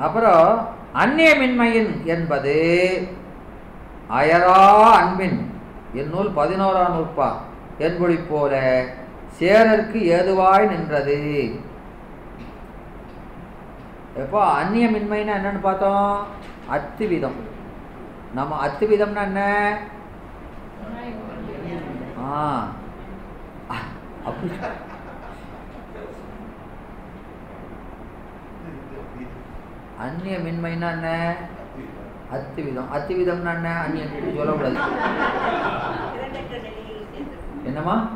அப்புறம் அந்நியமின்மையின் என்பது அயரா அன்பின் இந்நூல் பதினோராம் நூற்பா என்பொழி போல சேரற்கு ஏதுவாய் நின்றது. எப்போ அந்நியமின்மைன்னா என்னன்னு பார்த்தோம்? அத்துவிதம். நம்ம அத்துவிதம்னா என்ன? ஆ. அப்படி அந்நிய மின்மைன்னா என்ன? அத்துவிதம். அத்துவிதம்னா என்ன? அந்நியன் இப்படி சொல்லக்கூடாது. என்னம்மா?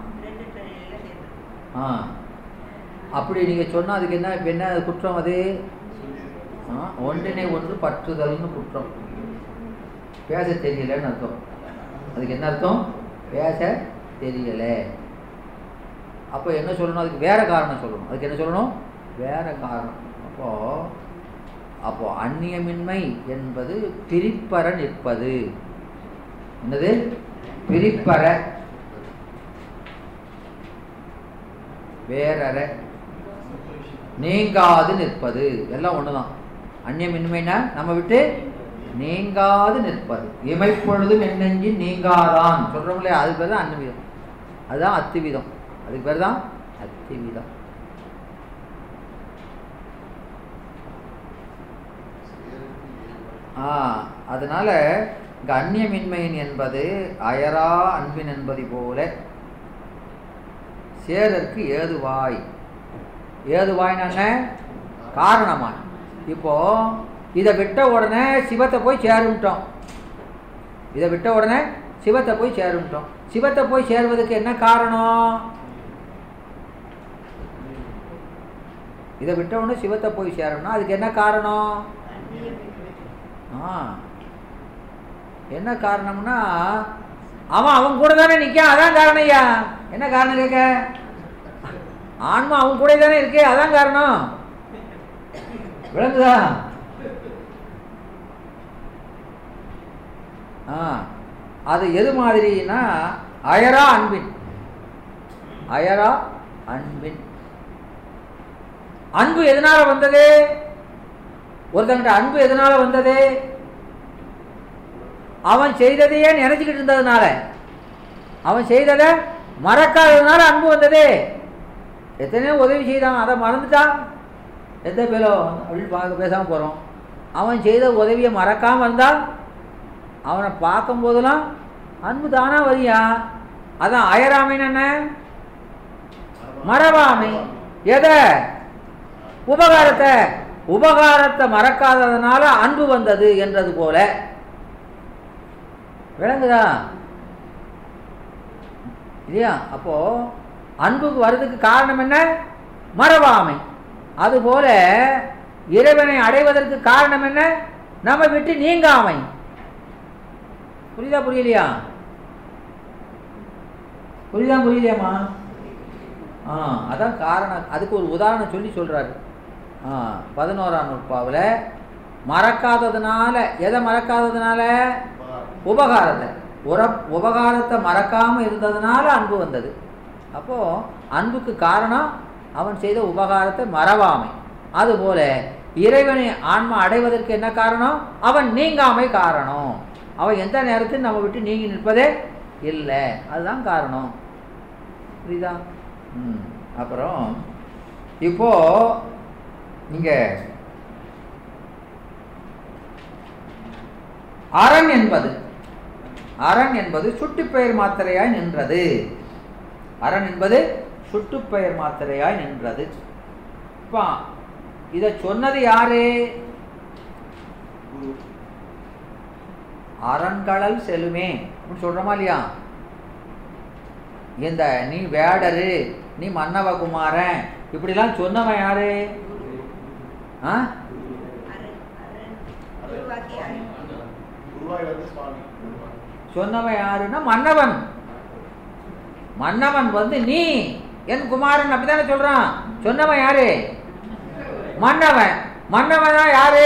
ஆ. அப்படி நீங்கள் சொன்னால் அதுக்கு என்ன இப்போ என்ன குற்றம் அது? ஆ, ஒன்றினை ஒன்று பற்றுதல்னு குற்றம். பேச தெரியலன்னு அர்த்தம். அதுக்கு என்ன அர்த்தம்? பேச தெரியலை. அப்போ என்ன சொல்லணும்? அதுக்கு வேறு காரணம் சொல்லணும். அதுக்கு என்ன சொல்லணும்? வேறு காரணம். அப்போது அப்போ அந்நியமின்மை என்பது பிரிப்பற நிற்பது. என்னது? பிரிப்பற. வேறற. நீங்காது நிற்பது. எல்லாம் ஒண்ணுதான். அந்நியமின்மைனா நம்ம விட்டு நீங்காது நிற்பது. இமைப்பொழுதும் என்னெஞ்சி நீங்காதான். சொல்றோம் அது அதுக்கு பேர் தான் அன்னவிதம் அதுதான் அத்திவிதம். அதுக்கு பேர் தான் அத்திவிதம். ஆ அதனால இங்க அந்நியமின்மையின் என்பது அயரா அன்பின் என்பது போல சேரற்கு ஏதுவாய். ஏதுவாய்னா காரணமாய். இப்போ இதை விட்ட உடனே சிவத்தை போய் சேரும்ட்டோம். இதை விட்ட உடனே சிவத்தை போய் சேரும்ட்டோம். சிவத்தை போய் சேருவதற்கு என்ன காரணம்? இதை விட்ட உடனே சிவத்தை போய் சேரணும்னா அதுக்கு என்ன காரணம்? என்ன காரணம்னா அவன் அவன் கூட தானே நிற்கான் அதான் காரணம் ஐயா. என்ன காரணம் கேட்க ஆன்மா அவன் கூட தானே இருக்கு அதான் காரணம். விளங்குதா? ஆ. அது எது மாதிரினா அயரா அன்பின். அயரா அன்பின். அன்பு எதனால வந்தது? ஒருத்தங்கிட்ட அன்பு எதனால வந்தது? அவன் செய்ததையே நினைச்சுக்கிட்டு இருந்ததுனால. அவன் செய்ததை மறக்காததுனால அன்பு வந்தது. எத்தனையோ உதவி செய்தான் அதை மறந்துட்டான். எத்தனை பேரோ அப்படின்னு பார்க்க பேசாமல் போகிறோம் அவன் செய்த உதவியை மறக்காமல் இருந்தால் அவனை பார்க்கும்போதெல்லாம் அன்பு தானா வரியா? அதான் அயராமைன்னு என்ன? மறவாமை. எதை? உபகாரத்தை. உபகாரத்தை மறக்காததுனால அன்பு வந்தது என்றது போல. விளங்குதா? இல்லையா? அப்போ அன்புக்கு வர்றதுக்கு காரணம் என்ன? மறவாமை. அதுபோல இறைவனை அடைவதற்கு காரணம் என்ன? நம்ம விட்டு நீங்காமை. புரியுதா புரியலையா? புரியுதா புரியலையாம்மா? ஆ அதான் காரணம். அதுக்கு ஒரு உதாரணம் சொல்லி சொல்கிறாரு பதினோராம் நூற்பாவில் மறக்காததுனால எதை மறக்காததுனால? உபகாரத்தை. உர உபகாரத்தை மறக்காமல் இருந்ததுனால அன்பு வந்தது. அப்போது அன்புக்கு காரணம் அவன் செய்த உபகாரத்தை மறவாமை. அதுபோல இறைவனை ஆன்மா அடைவதற்கு என்ன காரணம்? அவன் நீங்காமை காரணம். அவன் எந்த நேரத்தில் நம்ம விட்டு நீங்கி நிற்பதே இல்லை. அதுதான் காரணம். புரியுதா? ம். அப்புறம் இப்போது நீங்க அரண் என்பது அரண் என்பது சுட்டுப்பெயர் மாத்திரையாய் நின்றது. அரண் என்பது சுட்டுப்பெயர் மாத்திரையாய் நின்றது. இப்போ இதை சொன்னது யாரு? அரண்கடல் செலுமே. அப்படின்னு சொல்றோமா இல்லையா? இந்த நீ வேடரு நீ மன்னவகுமாரன் இப்படிலாம் சொன்னவன் யாரு ஆ அரண் அரண் உருவாக்கி அரண் குருவாய் வந்து சுவாமி சொன்னவன் யாருன்னா மன்னவன். மன்னவன் வந்து நீ என் குமாரன் அப்படித்தானே சொல்றான். சொன்னவன் யாரு? மன்னவன். மன்னவன் தான் யாரு?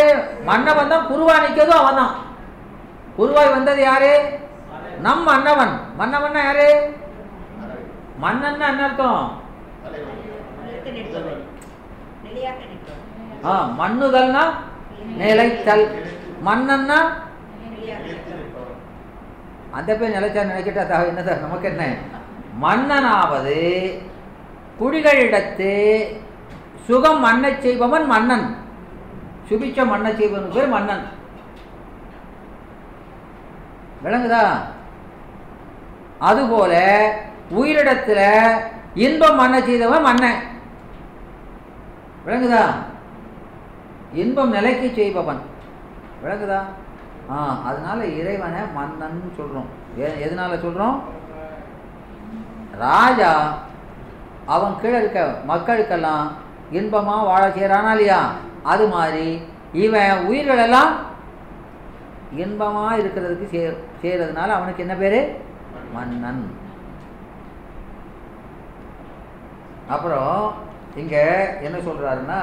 மன்னவன் தான் குருவா நிற்கிறதும் அவன் தான் குருவாய் வந்தது யாரு? நம் மன்னவன். மன்னவன்னா யாரு? மன்னன்னா என்ன அர்த்தம்? ஆ மண்ணுதல்னா நிலைத்தல். மன்னன்னா அந்த பேர் நிலைச்சா நினைக்கிட்டா தா- என்னது நமக்கு என்ன? மன்னனாவது குடிகளிடத்து சுகம் மன்னச் செய்பவன் மன்னன். சுபிச்ச மன்னச் செய்பவன் பேர் மன்னன். விளங்குதா? அதுபோல உயிரிடத்துல இன்பம் மன்ன செய்தவன் மன்னன். விளங்குதா? இன்பம் நிலைக்கு செய்பவன். விளங்குதா ஆ அதனால இறைவனை மன்னன் சொல்கிறோம் எ- எதனால சொல்கிறோம் ராஜா அவன் கீழே இருக்க மக்களுக்கெல்லாம் இன்பமாக வாழ செய்கிறானா இல்லையா அது மாதிரி இவன் உயிர்களெல்லாம் இன்பமாக இருக்கிறதுக்கு சே செய்கிறதுனால அவனுக்கு என்ன பேர்? மன்னன். அப்புறம் இங்கே என்ன சொல்கிறாருன்னா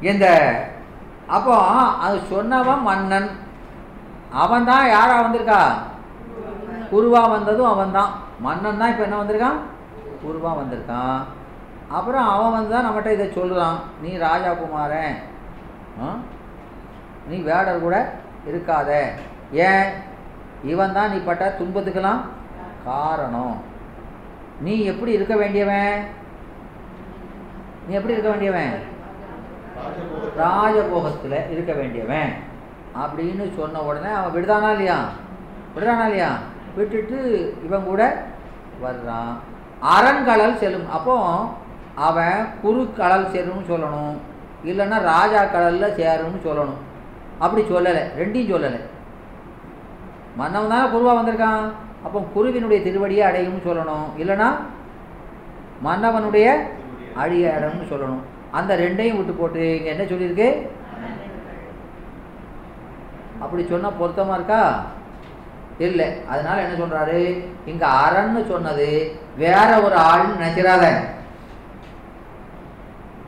இந்த அப்போ அது சொன்னவன் மன்னன். அவன் தான் யாரா வந்திருக்கா? குருவா வந்ததும் அவன் தான் மன்னன் தான் இப்போ என்ன வந்திருக்கான்? குருவா வந்திருக்கான். அப்புறம் அவன் வந்து தான் நம்மகிட்ட இதை சொல்கிறான் நீ ராஜாகுமாரன் ஆ? நீ வேடர் கூட இருக்காத. ஏன்? இவன் தான் நீ பட்ட துன்பத்துக்கெல்லாம் காரணம். நீ எப்படி இருக்க வேண்டியவன்? நீ எப்படி இருக்க வேண்டியவன்? ராஜபோகத்தில் இருக்க வேண்டியவன். அப்படின்னு சொன்ன உடனே அவன் விடுதானா இல்லையா? விடுறானா இல்லையா? விட்டுட்டு இவன் கூட வர்றான். அரண்கடல் செல்லும். அப்போ அவன் குறுக்கடல் சேரும்னு சொல்லணும். இல்லைன்னா ராஜா கடலில் சேரும்னு சொல்லணும். அப்படி சொல்லலை. ரெண்டையும் சொல்லலை. மன்னவன் தானே குருவா வந்திருக்கான். அப்போ குருவினுடைய திருவடியை அடையும்னு சொல்லணும். இல்லைன்னா மன்னவனுடைய அழிய இடம்னு சொல்லணும். அந்த ரெண்டையும் விட்டு போட்டு இங்க என்ன சொல்லியிருக்கு? அப்படி சொன்னா பொருத்தமா இருக்கா? இல்லை. அதனால என்ன சொல்றாரு? இங்க அரண்னு சொன்னது வேற ஒரு ஆள்னு நினைச்சிடாத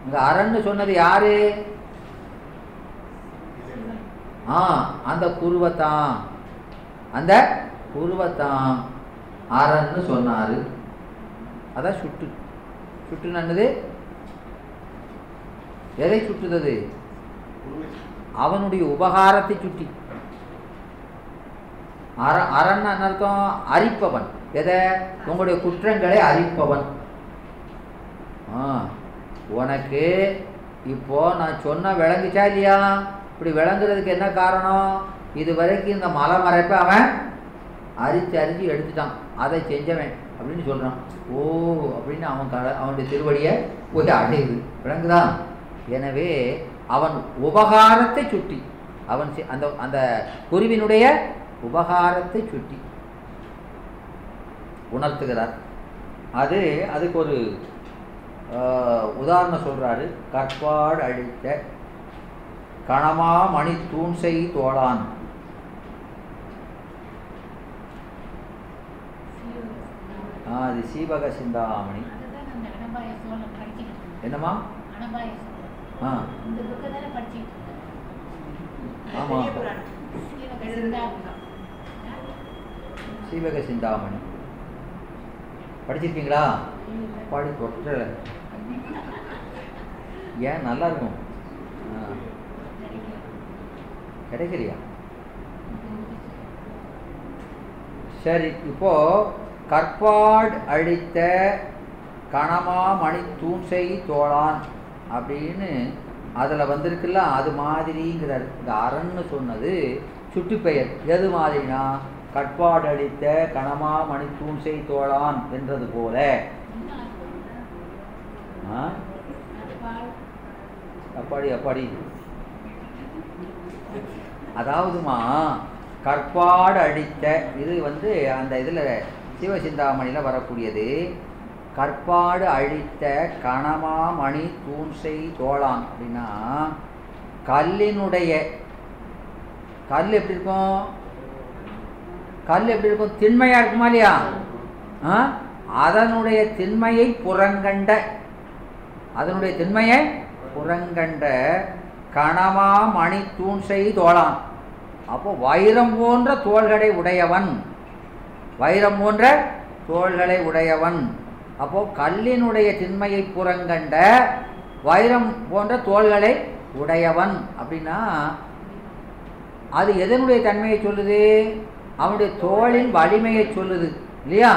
இங்க அரண்னு சொன்னது யாரு? ஆ அந்த குருவத்தான். அந்த குருவத்தான். அறன்னு சொன்னாரு. அதான் சுட்டு. சுட்டு நன்னது எதை சுட்டுதது? அவனுடைய உபகாரத்தை சுட்டி. அர அரண் அர்த்தம்? அரிப்பவன் எதை? உங்களுடைய குற்றங்களை அரிப்பவன் ஆ உனக்கு இப்போ நான் சொன்ன விளங்குச்சா இல்லையா? இப்படி விளங்குறதுக்கு என்ன காரணம்? இது வரைக்கும் இந்த மலை மறைப்பை அவன் அரிச்சு அரிச்சு எடுத்துட்டான். அதை செஞ்சவன் அப்படின்னு சொல்றான். ஓ அப்படின்னு அவன் கட அவனுடைய திருவடியை போய் அடையுது. விளங்குதா? எனவே அவன் உபகாரத்தை சுட்டி. அவன் அந்த அந்த குருவினுடைய உபகாரத்தை சுட்டி. உணர்த்துகிறார். அது அதுக்கு ஒரு உதாரணம் சொல்றாரு. கற்பாடு அழித்த கணமா மணி தூண்சை தோளான் அது சீவக சிந்தாமணி. என்னம்மா? இந்த புக்கை தானே. சீவக சிந்தாமணி. சீவக சிந்தாமணி. படிச்சிருக்கீங்களா? இல்ல. பாடி தொற்ற ஏன்? நல்லா இருக்கும். ஆ, கிடைக்கலையா? சரி இப்போ கற்பாடு அழித்த கணமா மணி தூண்சை தோளான் அப்படின்னு அதில் வந்திருக்குல்ல அது மாதிரிங்கிறார். இந்த அரண்னு சொன்னது சுட்டுப்பெயர். எது மாதிரினா கற்பாடு அழித்த கணமா மணி தூண்சை தோழான் என்றது போல. ஆ? அப்பாடி அப்பாடி. அதாவதுமா கற்பாடு அடித்த இது வந்து அந்த இதில் சிவசிந்தாமணியில் வரக்கூடியது. கற்பாடு அழித்த கணமா மணி தூண்சை தோளான் அப்படின்னா கல்லினுடைய கல் எப்படி இருக்கும்? கல் எப்படி இருக்கும்? திண்மையா இருக்குமா இல்லையா? ஆ? அதனுடைய திண்மையை புறங்கண்ட அதனுடைய திண்மையை புறங்கண்ட கணமா மணி தூண்சை தோளான். அப்போ வைரம் போன்ற தோள்களை உடையவன். வைரம் போன்ற தோள்களை உடையவன். அப்போ கல்லினுடைய திண்மையை புறங்கண்ட வைரம் போன்ற தோள்களை உடையவன். அப்படின்னா அது எதனுடைய தன்மையை சொல்லுது? அவனுடைய தோளின் வலிமையை சொல்லுது. இல்லையா?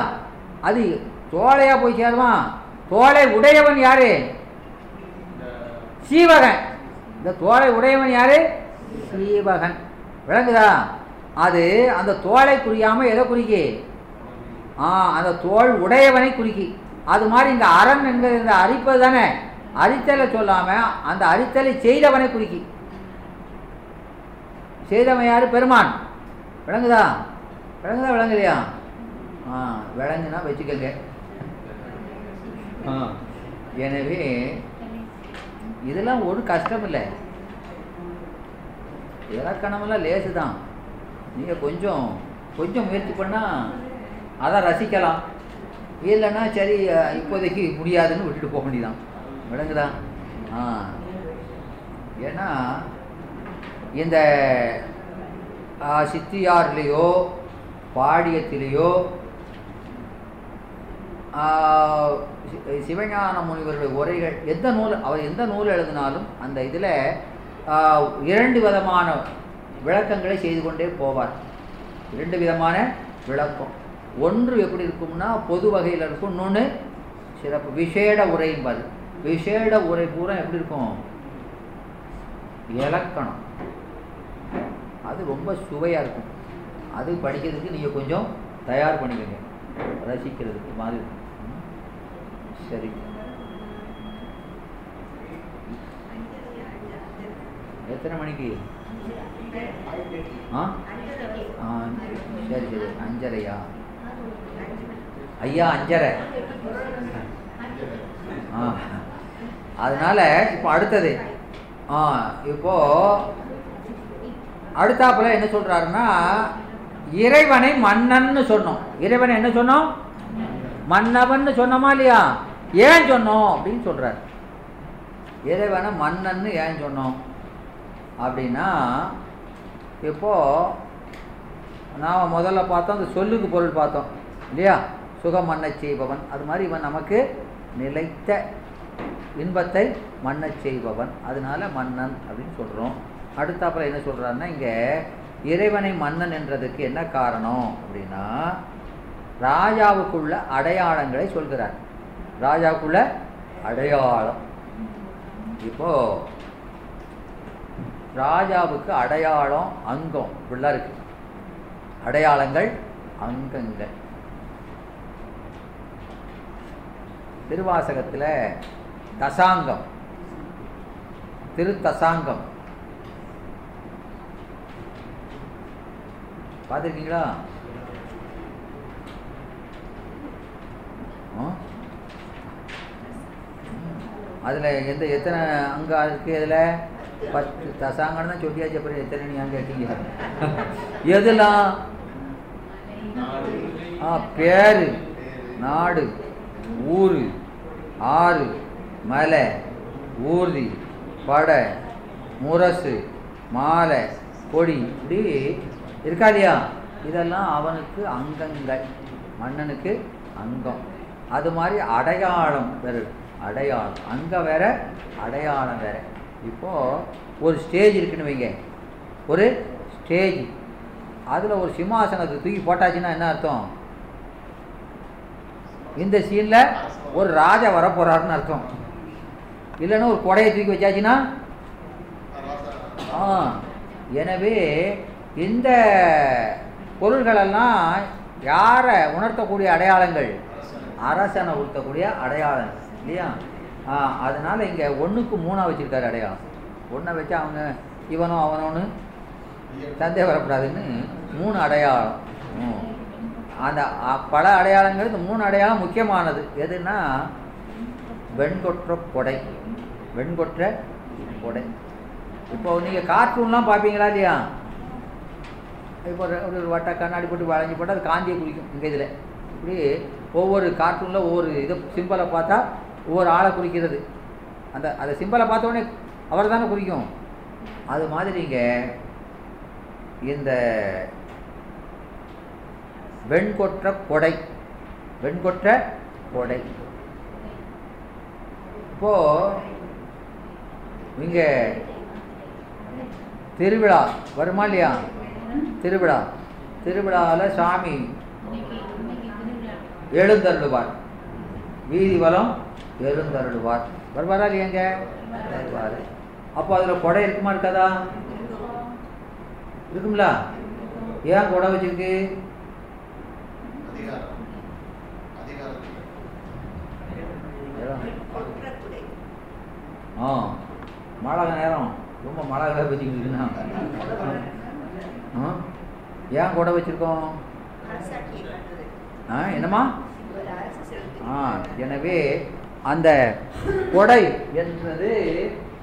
அது தோளையா போய் சேருவான் தோளை உடையவன் யாரு? சீவகன். இந்த தோளை உடையவன் யாரு? சீவகன். விளங்குதா? அது அந்த தோளை குறியாம எதை குறிக்கி? ஆ அந்த தோல் உடையவனை குறிக்கி. அது மாதிரி இந்த அரண் என்கிற இந்த அரிப்பது தானே? அரித்தலை சொல்லாமல் அந்த அரித்தலை செய்தவனை குறிக்கி. செய்தவன் யார்? பெருமான். விளங்குதா? விளங்குதா விளங்குலையா? ஆ விளங்குனா வச்சுக்கோங்க. ஆ எனவே இதெல்லாம் ஒரு கஷ்டம் இல்லை. இலக்கணமெல்லாம் லேசு தான் நீங்கள் கொஞ்சம் கொஞ்சம் முயற்சி பண்ணால் அதை ரசிக்கலாம். இல்லைன்னா சரி இப்போதைக்கு முடியாதுன்னு விட்டுட்டு போக வேண்டியதான் விளங்குதா? ஆ. ஏன்னா இந்த சித்தியார்லேயோ பாடியத்திலேயோ சிவஞான முனிவருடைய உரைகள் எந்த நூல் அவர் எந்த நூல் எழுதினாலும் அந்த இதில் இரண்டு விதமான விளக்கங்களை செய்து கொண்டே போவார். இரண்டு விதமான விளக்கம். ஒன்று எப்படி இருக்கும்னா பொது வகையில் இருக்கும். இன்னொன்று சிறப்பு விசேட உரைம்பாரு விசேட உரை பூரா எப்படி இருக்கும்? இலக்கணம். அது ரொம்ப சுவையாக இருக்கும். அது படிக்கிறதுக்கு நீங்கள் கொஞ்சம் தயார் பண்ணிக்கோங்க. ரசிக்கிறதுக்கு மாதிரி சரி. எத்தனை மணிக்கு? ஆ? ஆ, சரி சரி. அஞ்சரையா? ஐயா அஞ்சரை. ஆ. அதனால இப்போ அடுத்தது. ஆ இப்போ அடுத்தாப்புல என்ன சொல்றாருன்னா இறைவனை மன்னன்னு சொன்னோம். இறைவனை என்ன சொன்னோம்? மன்னவன்னு சொன்னோமா இல்லையா? ஏன் சொன்னோம்? அப்படின்னு சொல்றாரு. இறைவனை மன்னன்னு ஏன் சொன்னோம்? அப்படின்னா இப்போ நாம் முதல்ல பார்த்தோம் அந்த சொல்லுக்கு பொருள் பார்த்தோம். இல்லையா? சுகம் மண்ணச் செய்பவன். அது மாதிரி இவன் நமக்கு நிலைத்த இன்பத்தை மண்ணச் செய்பவன். அதனால மன்னன் அப்படின்னு சொல்கிறோம் அடுத்தாப்புல என்ன சொல்கிறாருன்னா இங்கே இறைவனை மன்னன் என்றதுக்கு என்ன காரணம் அப்படின்னா ராஜாவுக்குள்ள அடையாளங்களை சொல்கிறார். ராஜாவுக்குள்ள அடையாளம். இப்போ ராஜாவுக்கு அடையாளம் அங்கம். இப்படிலாம் இருக்கு. அடையாளங்கள் அங்கங்கள். திருவாசகத்தில் தசாங்கம். திருத்தசாங்கம். பார்த்துருக்கீங்களா? அதில் எந்த எத்தனை அங்கே இருக்கு இதில் பத்து. தசாங்கன்னு தான் சொல்லியாச்சு அப்புறம் எத்தனை நீ அங்கே இருக்கீங்க? எதுலாம்? ஆ பேர். நாடு. ஊர் ஆறு மலை ஊர்தி படை முரசு மாலை கொடி இப்படி இருக்கா இல்லையா? இதெல்லாம் அவனுக்கு அங்கங்கள் மன்னனுக்கு அங்கம். அது மாதிரி அடையாளம் வேறு அடையாளம். அங்கம் வேற அடையாளம் வேற. இப்போது ஒரு ஸ்டேஜ் இருக்குன்னு வைங்க. ஒரு ஸ்டேஜ் அதில் ஒரு சிம்மாசனத்தை தூக்கி போட்டாச்சுன்னா என்ன அர்த்தம்? இந்த சீனில் ஒரு ராஜா வரப்போகிறாருன்னு அர்த்தம். இல்லைன்னா ஒரு கொடையை தூக்கி வச்சாச்சுன்னா? ஆ. எனவே இந்த பொருள்களெல்லாம் யாரை உணர்த்தக்கூடிய அடையாளங்கள்? அரசனை உணர்த்தக்கூடிய அடையாளம் இல்லையா? அதனால் இங்கே ஒன்றுக்கு மூணாக வச்சுருக்காரு அடையாளம். ஒன்றை வச்சா அவங்க இவனும் அவனோன்னு சந்தேகப்படக்கூடாதுன்னு மூணு அடையாளம். ம். அந்த பல அடையாளங்கள் இந்த மூணு அடையாளம் முக்கியமானது. எதுன்னா வெண்கொற்ற கொடை வெண்கொற்ற கொடை இப்போ நீங்கள் கார்ட்டூன்லாம் பார்ப்பீங்களா இல்லையா? இப்போ ஒரு வட்ட கண்ணாடி போட்டு வளைஞ்சு போட்டு அது காந்தியை குறிக்கும் இங்கே இதில். இப்படி ஒவ்வொரு கார்ட்டூனில் ஒவ்வொரு இதை சிம்பலை பார்த்தா ஒவ்வொரு ஆளை குறிக்கிறது. அந்த அந்த சிம்பலை பார்த்தோடனே அவர் தானே குறிக்கும். அது மாதிரிங்க இந்த வெண்கொற்ற கொடை. வெண்கொற்ற கொடை. இப்போ இங்க திருவிழா வருமா இல்லையா? திருவிழா. திருவிழாவில் சாமி எழுந்தருடுவார் எழுந்தருளுவார். வீதி வளம் எழுந்தருளுவார். வருவாரா இல்லையாங்க வருவார். அப்போ அதில் கொடை இருக்குமா இருக்காதா? இருக்குங்களா ஏன் கொடை வச்சிருக்கு? அதிகாரம் அதிகாரத்தில் ஆ மழை நேரம். ரொம்ப மழை வேலை வச்சுக்கிட்டுனா ஆ ஏன் கொடை வச்சுருக்கோம்? ஆ என்னம்மா? ஆ எனவே அந்த கொடை என்பது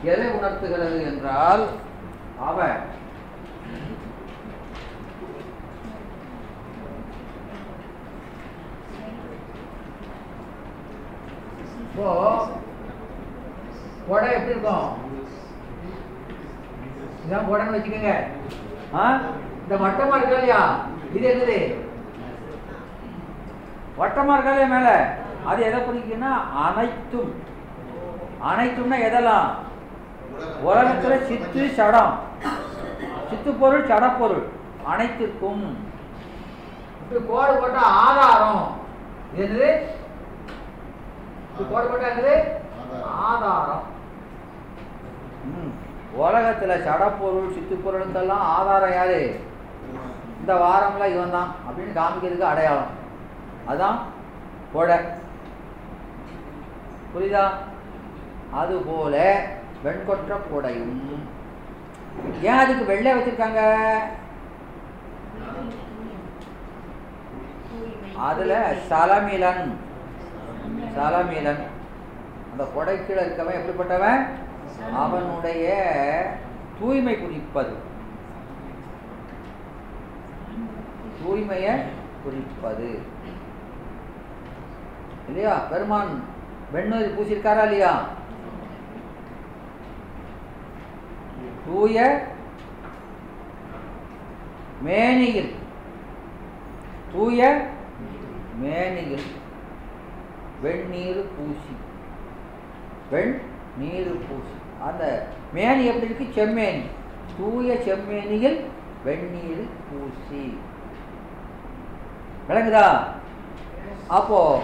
எதை உணர்த்துகிறது என்றால் அவன் இப்போ கொடை எப்படி இருக்கும்? இதான் கொடைன்னு வச்சுக்கோங்க. ஆ? இந்த வட்டமா இருக்கா இல்லையா? இது என்னது? வட்டமா இருக்கா இல்லையா மேல? அது எதை குறிக்குன்னா அனைத்தும் அனைத்தும்னா எதெல்லாம்? உலகத்துல சித்து சடம். சித்து பொருள் சடப்பொருள். அனைத்திற்கும் இப்படி கோடு போட்டா ஆதாரம். இது என்னது? ஆதாரம். உலகத்துல சடப்பொருள் சித்துப்பொருளுக்கெல்லாம் ஆதாரம் யாரு? இந்த வாரம்ல இவன் தான் அப்படின்னு காமிக்கிறதுக்கு அடையாளம். அதான் கொடை. புரியுதா? அதுபோல வெண்கொற்ற கொடையும். ஏன் அதுக்கு வெள்ளை வச்சிருக்காங்க? அதுல சலமிலன். சலமிலன். அந்த கொடைக்கீழ இருக்கவன் எப்படிப்பட்டவன்? அவனுடைய தூய்மை குறிப்பது தூய்மையை குறிப்பது இல்லையா? பெருமான் வெண்ணூர் பூசியிருக்காரா இல்லையா? தூய மேனியில். தூய மேனியில். வெந்நீர் பூசி. வெண் நீர் பூசி. அந்த மேனி எப்படி இருக்கு? செம்மேனி. தூய செம்மேனியில் வெந்நீர் பூசி. விளங்குதா? அப்போ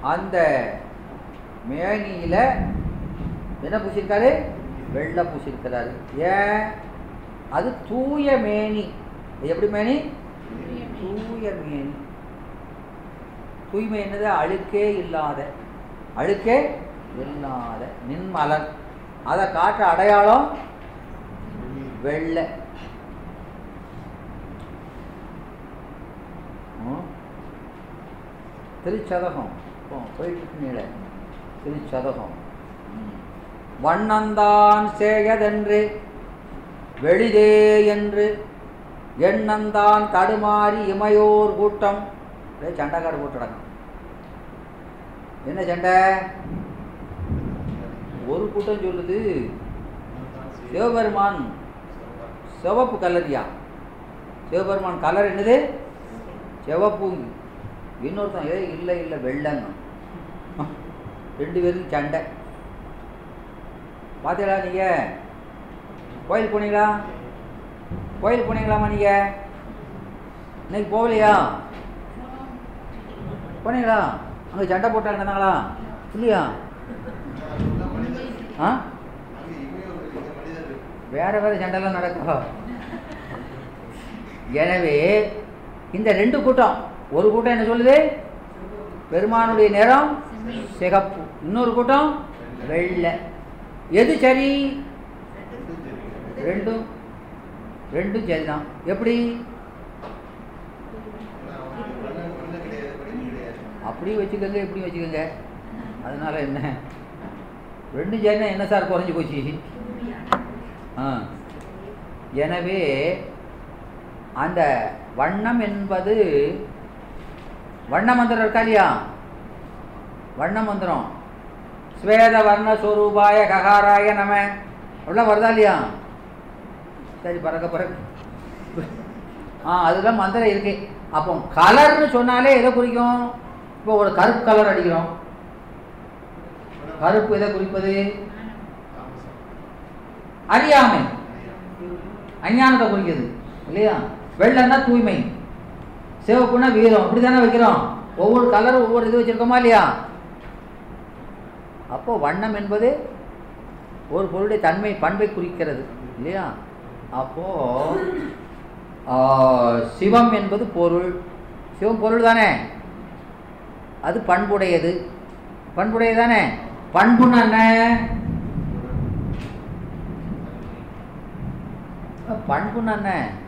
அந்த மேனியில என்ன பூசியிருக்காரு வெள்ளை பூசியிருக்கிறாரு ஏன்? அது தூய மேனி. எப்படி மேனி. தூய மேனி. தூய்மை என்னது? அழுக்கே இல்லாத. அழுக்கே இல்லாத. நின்மலர். அதை காட்டுற அடையாளம்? வெள்ளை. திருச்சதகம். போயிட்டு நீள திருச்சதகம். வண்ணந்தான் சேயதென்று வெளிதே என்று எண்ணந்தான் தடுமாறி இமையோர் கூட்டம் அப்படியே சண்டைக்காடு போட்டுடணும் என்ன சண்டை? ஒரு கூட்டம் சொல்லுது. சிவபெருமான் சிவப்பு கலரியா சிவபெருமான் கலர் என்னது? சிவப்பு. இன்னொருத்தன் ஏ இல்லை இல்லை வெள்ளங்க ரெண்டு பேரும் சண்டை. பார்த்தீங்களா நீங்க? கோயில் போனீங்களா? கோயில் போனீங்களாம்மா நீங்க? இன்னைக்கு போகலையா? போனீங்களா? அங்கே சண்டை போட்டாங்க இருந்தாங்களா இல்லையா? ஆ? வேற வேற சண்டைலாம் நடக்கும் எனவே இந்த ரெண்டு கூட்டம் ஒரு கூட்டம் என்ன சொல்லுது? பெருமானுடைய நிறம் சிகப்பு. இன்னொரு கூட்டம் வெள்ளை. எது சரி? ரெண்டும் ரெண்டும் சரிதான். எப்படி? அப்படி வச்சுக்கோங்க இப்படி வச்சுக்கோங்க. அதனால என்ன? ரெண்டு ஜேனா என்ன சார் குறைஞ்சி போச்சு? ஆ. எனவே அந்த வண்ணம் என்பது வண்ண மந்திரம் இருக்கா இல்லையா? வண்ண மந்திரம். ஸ்வேத வர்ண ஸ்வரூபாய ககாராய நம. அப்படிலாம் வருதா இல்லையா? சரி பறக்க பறக்க. ஆ அதுதான் மந்திரம் இருக்கு. அப்போ கலர்னு சொன்னாலே எதை குறிக்கும்? இப்போ ஒரு கருப்பு கலர் அடிக்கிறோம். கருப்பு எதை குறிப்பது? அறியாமை. அஞ்ஞானத்தை குறிக்கிறது. இல்லையா? வெள்ளன்னா தூய்மை. சிவப்புனா வீரம். இப்படி தானே வைக்கிறோம். ஒவ்வொரு கலரும் ஒவ்வொரு இது வச்சிருக்கோமா இல்லையா? அப்போ வண்ணம் என்பது ஒரு பொருளுடைய தன்மை பண்பை குறிக்கிறது. இல்லையா? அப்போ சிவம் என்பது பொருள். சிவம் பொருள் தானே அது பண்புடையது. பண்புடையது தானே பண்புன்னா. என்ன பண்புன்னா. என்ன